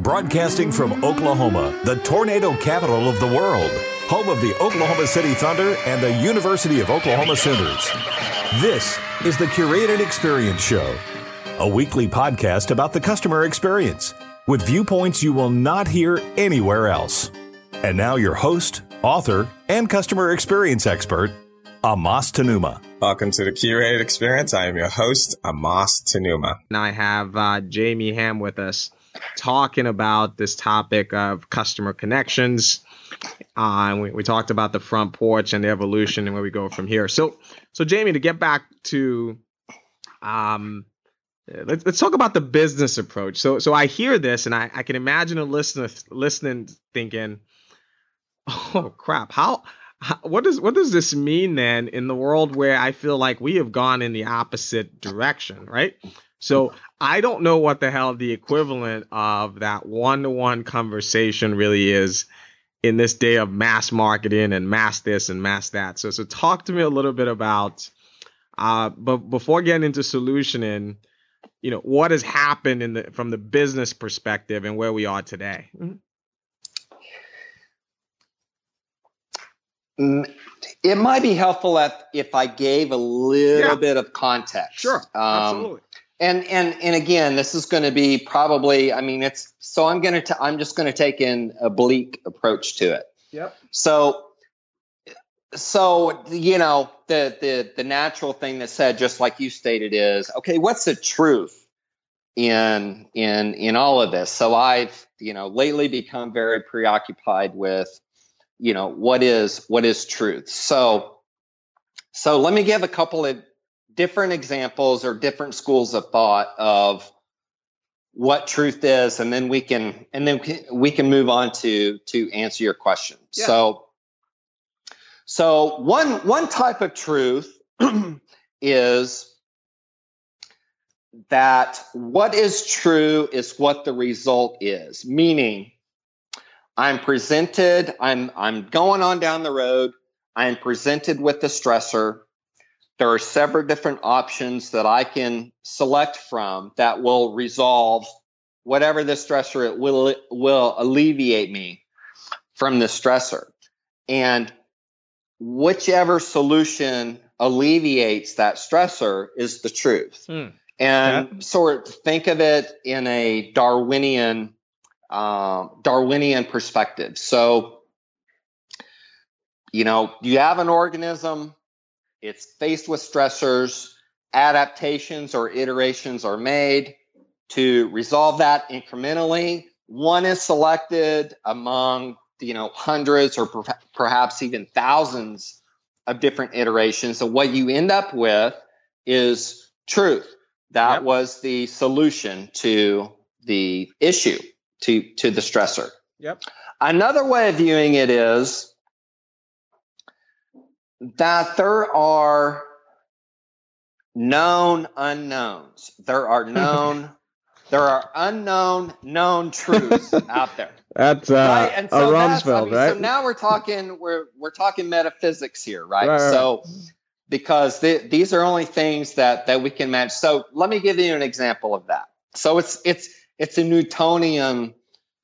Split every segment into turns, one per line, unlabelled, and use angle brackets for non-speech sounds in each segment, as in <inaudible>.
Broadcasting from Oklahoma, the tornado capital of the world, home of the Oklahoma City Thunder and the University of Oklahoma Sooners. This is the Curated Experience Show, a weekly podcast about the customer experience with viewpoints you will not hear anywhere else. And now, your host, author, and customer experience expert, Amos Tanuma.
Welcome to the Curated Experience. I am your host, Amos Tanuma.
And I have uh, Jamie Ham with us talking about this topic of customer connections. Uh, we, we talked about the front porch and the evolution and where we go from here. So, so Jamie, to get back to, um, let's, let's talk about the business approach. So, so I hear this and I, I can imagine a listener listening, thinking, "Oh crap! How what does what does this mean then in the world where I feel like we have gone in the opposite direction, right? So I don't know what the hell the equivalent of that one-to-one conversation really is in this day of mass marketing and mass this and mass that. So so talk to me a little bit about uh but before getting into solutioning, you know, what has happened in the from the business perspective and where we are today. Mm-hmm.
It might be helpful if, if I gave a little yeah. bit of context.
Sure, um, absolutely.
And and and again, this is going to be probably. I mean, it's so I'm going to. I'm just going to take in a bleak approach to it.
Yep.
So so you know the the the natural thing that said just like you stated is okay what's the truth in in in all of this so i've you know lately become very preoccupied with you know what is what is truth so so let me give a couple of different examples or different schools of thought of what truth is and then we can and then we can move on to to answer your question yeah. so so one one type of truth <clears throat> is that what is true is what the result is meaning I'm presented, I'm, I'm going on down the road, I am presented with the stressor. There are several different options that I can select from that will resolve whatever the stressor it will will alleviate me from the stressor. And whichever solution alleviates that stressor is the truth. Hmm. And yeah. sort of think of it in a Darwinian uh, Darwinian perspective. So, you know, you have an organism, it's faced with stressors, adaptations or iterations are made to resolve that incrementally. One is selected among, you know, hundreds or per- perhaps even thousands of different iterations. So what you end up with is truth. That yep. was the solution to the issue to to the stressor.
Yep.
Another way of viewing it is that there are known unknowns. There are <laughs> known there are unknown known truths out there. <laughs>
That's uh, right? and so a Rumsfeld, I mean, right?
So now we're talking we're we're talking metaphysics here, right? right so because these are only things that that we can manage. So let me give you an example of that. So it's it's it's a Newtonian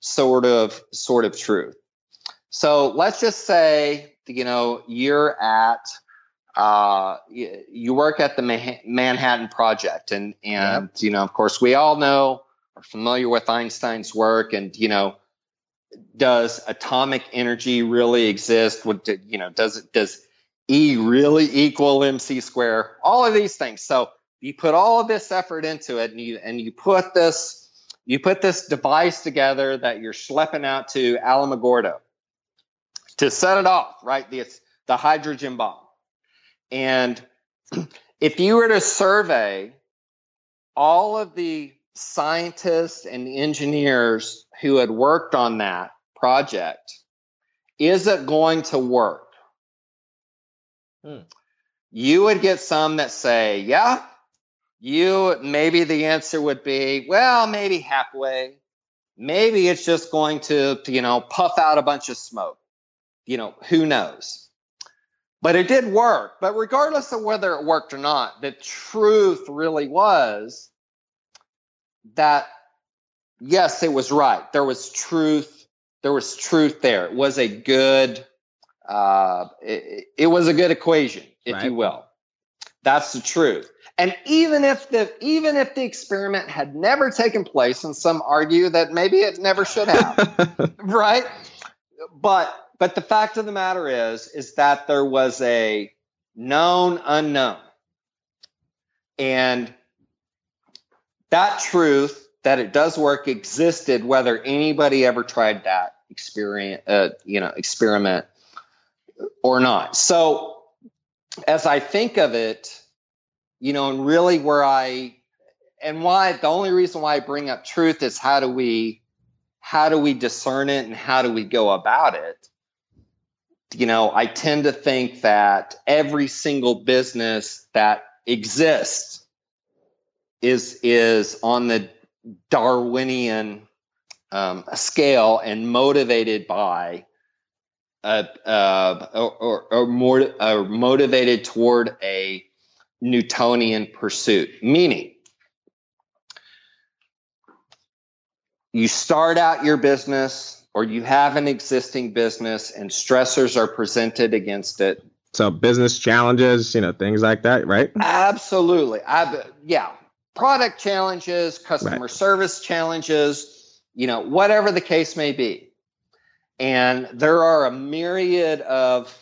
sort of sort of truth. So let's just say you know you're at uh, you work at the Manhattan Project, and and you know of course we all know are familiar with Einstein's work, and you know does atomic energy really exist? What did, you know does it does E really equal mc square? All of these things. So you put all of this effort into it, and you and you put this you put this device together that you're schlepping out to Alamogordo to set it off, right? The, the hydrogen bomb. And <clears throat> if you were to survey all of the scientists and engineers who had worked on that project, is it going to work? Hmm. You would get some that say, yeah, you maybe the answer would be well maybe halfway maybe it's just going to you know puff out a bunch of smoke you know who knows but it did work but regardless of whether it worked or not the truth really was that yes, it was right. There was truth. There was truth there. It was a good. Uh, it, it was a good equation, if right. you will. That's the truth. And even if the even if the experiment had never taken place, and some argue that maybe it never should have, <laughs> right? But but the fact of the matter is is that there was a known unknown, and that truth that it does work existed whether anybody ever tried that experience, uh, you know, experiment or not. So as I think of it you know, and really where I and why the only reason why I bring up truth is how do we how do we discern it and how do we go about it? You know, I tend to think that every single business that exists is is on the Darwinian um, scale and motivated by uh, uh, or, or, or more uh, motivated toward a Newtonian pursuit, meaning you start out your business or you have an existing business and stressors are presented against it.
So business challenges, you know, things like that, right?
Absolutely. I, yeah. Product challenges, customer right. service challenges, you know, whatever the case may be. And there are a myriad of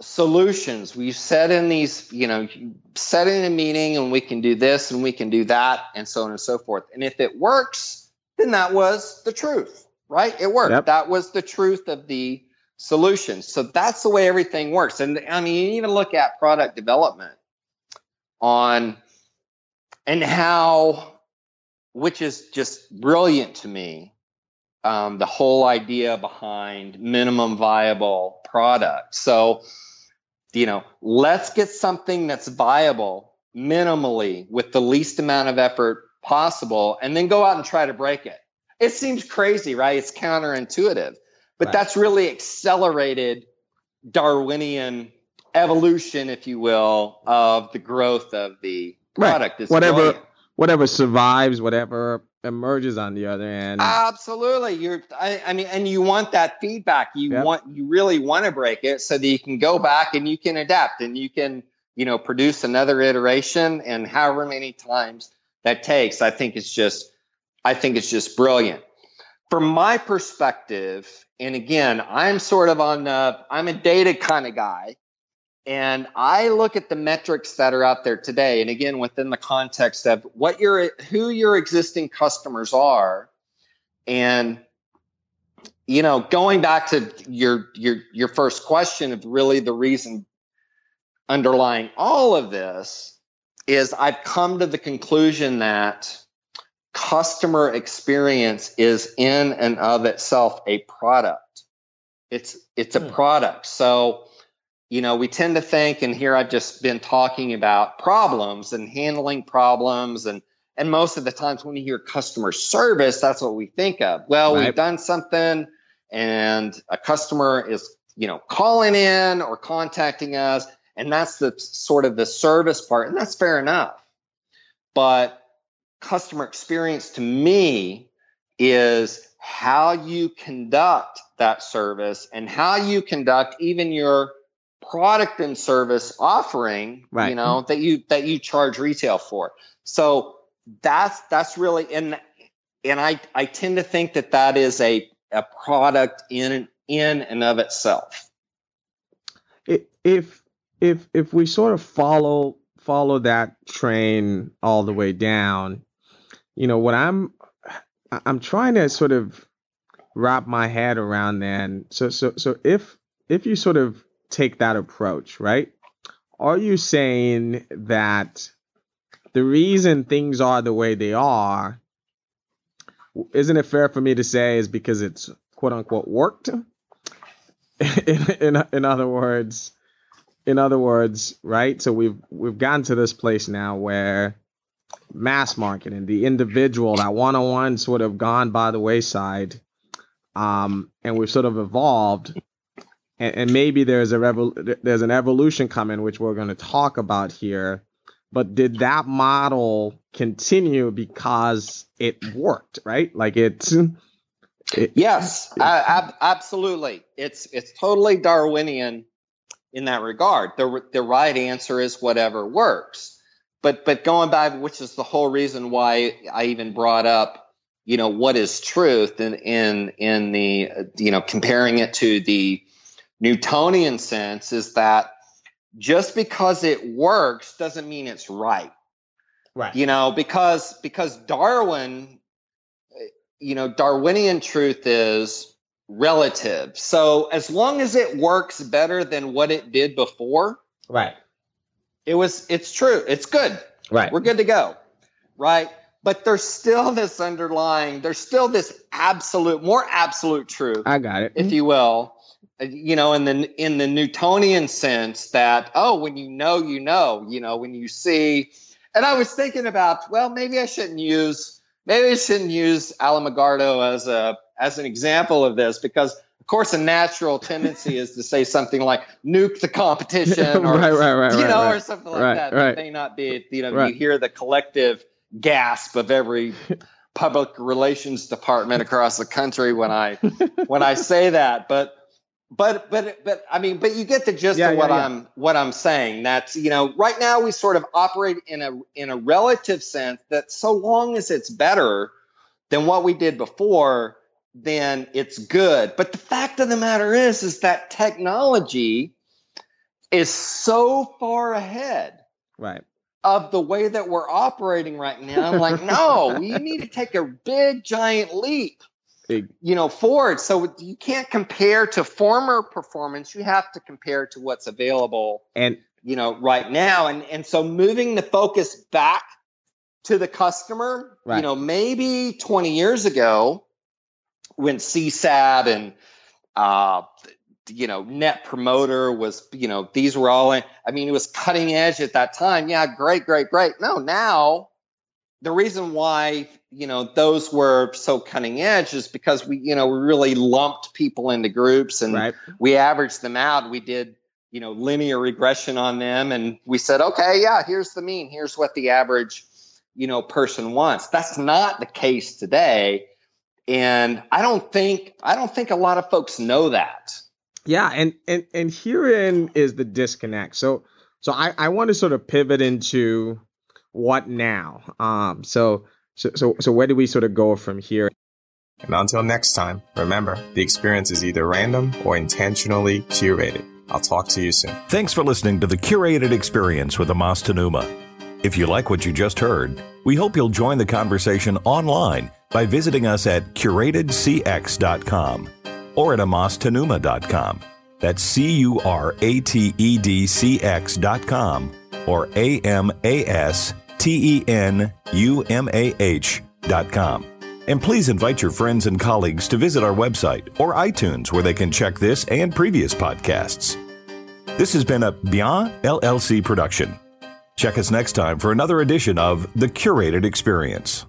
solutions. We've said in these, you know, set in a meeting and we can do this and we can do that and so on and so forth. And if it works, then that was the truth, right? It worked. Yep. That was the truth of the solution. So that's the way everything works. And I mean, you even look at product development on and how, which is just brilliant to me. Um, the whole idea behind minimum viable product. So, you know, let's get something that's viable minimally with the least amount of effort possible and then go out and try to break it. It seems crazy, right? It's counterintuitive, but right. that's really accelerated Darwinian evolution, if you will, of the growth of the product.
Right. Whatever, brilliant. whatever survives, whatever emerges on the other end.
Absolutely. You're I, I mean and you want that feedback. You yep. want you really want to break it so that you can go back and you can adapt and you can, you know, produce another iteration and however many times that takes. I think it's just I think it's just brilliant. From my perspective, and again, I'm sort of on the I'm a data kind of guy. And I look at the metrics that are out there today, and again, within the context of what your who your existing customers are, and you know, going back to your your your first question of really the reason underlying all of this is I've come to the conclusion that customer experience is in and of itself a product. It's it's a hmm. product. So you know, we tend to think, and here I've just been talking about problems and handling problems. And, and most of the times when you hear customer service, that's what we think of. Well, right. we've done something and a customer is, you know, calling in or contacting us. And that's the sort of the service part. And that's fair enough. But customer experience to me is how you conduct that service and how you conduct even your product and service offering, right. you know, that you that you charge retail for. So that's that's really and and I I tend to think that that is a a product in in and of itself.
If if if we sort of follow follow that train all the way down, you know, what I'm I'm trying to sort of wrap my head around then. So so so if if you sort of take that approach, right? Are you saying that the reason things are the way they are, isn't it fair for me to say, is because it's quote unquote worked? <laughs> in, in, in other words, in other words, right? So we've we've gotten to this place now where mass marketing, the individual, that one-on-one sort of gone by the wayside. Um, and we've sort of evolved and, and maybe there's a revol- there's an evolution coming, which we're going to talk about here, but did that model continue because it worked, right? Like it's.
It, yes, it, ab- absolutely. It's it's totally Darwinian in that regard. The the right answer is whatever works. But but going back, which is the whole reason why I even brought up, you know, what is truth in in in the you know comparing it to the Newtonian sense is that just because it works doesn't mean it's right.
Right.
You know, because because Darwin, you know, Darwinian truth is relative. So as long as it works better than what it did before,
right.
It was it's true. It's good.
Right.
We're good to go. Right? But there's still this underlying, there's still this absolute, more absolute truth.
I got it.
If you will, you know in the in the newtonian sense that oh when you know you know you know when you see and i was thinking about well maybe i shouldn't use maybe i shouldn't use alamogordo as a as an example of this because of course a natural tendency is to say something like nuke the competition <laughs> or
right, right, right,
you know
right,
or something like
right,
that
right.
that may not be you know you hear the collective gasp of every <laughs> public relations department across the country when i <laughs> when i say that but but but but I mean, but you get the gist
Yeah,
of what
yeah, yeah.
I'm what I'm saying. That's you know, right now we sort of operate in a in a relative sense that so long as it's better than what we did before, then it's good. But the fact of the matter is, is that technology is so far ahead
Right.
of the way that we're operating right now. I'm like, no, <laughs> we need to take a big giant leap
Big.
you know forward so you can't compare to former performance you have to compare to what's available
And
you know right now and and so moving the focus back to the customer
Right.
you know maybe 20 years ago when CSAT and uh you know net promoter was you know these were all in, i mean it was cutting edge at that time. Yeah great great great. No now the reason why you know those were so cutting edge is because we you know we really lumped people into groups and
right.
we averaged them out. We did you know linear regression on them and we said okay yeah here's the mean. Here's what the average you know person wants. That's not the case today and i don't think i don't think a lot of folks know that
Yeah, and and and herein is the disconnect. So so I I want to sort of pivot into what now. Um. So so so so where do we sort of go from here?
And until next time, remember the experience is either random or intentionally curated. I'll talk to you soon.
Thanks for listening to the Curated Experience with Amos Tanuma. If you like what you just heard, we hope you'll join the conversation online by visiting us at curatedcx.com or at amostanuma.com. That's C U R A T E D C X.com or A M A S T E N U M A H.com. And please invite your friends and colleagues to visit our website or iTunes where they can check this and previous podcasts. This has been a Bien LLC production. Check us next time for another edition of The Curated Experience.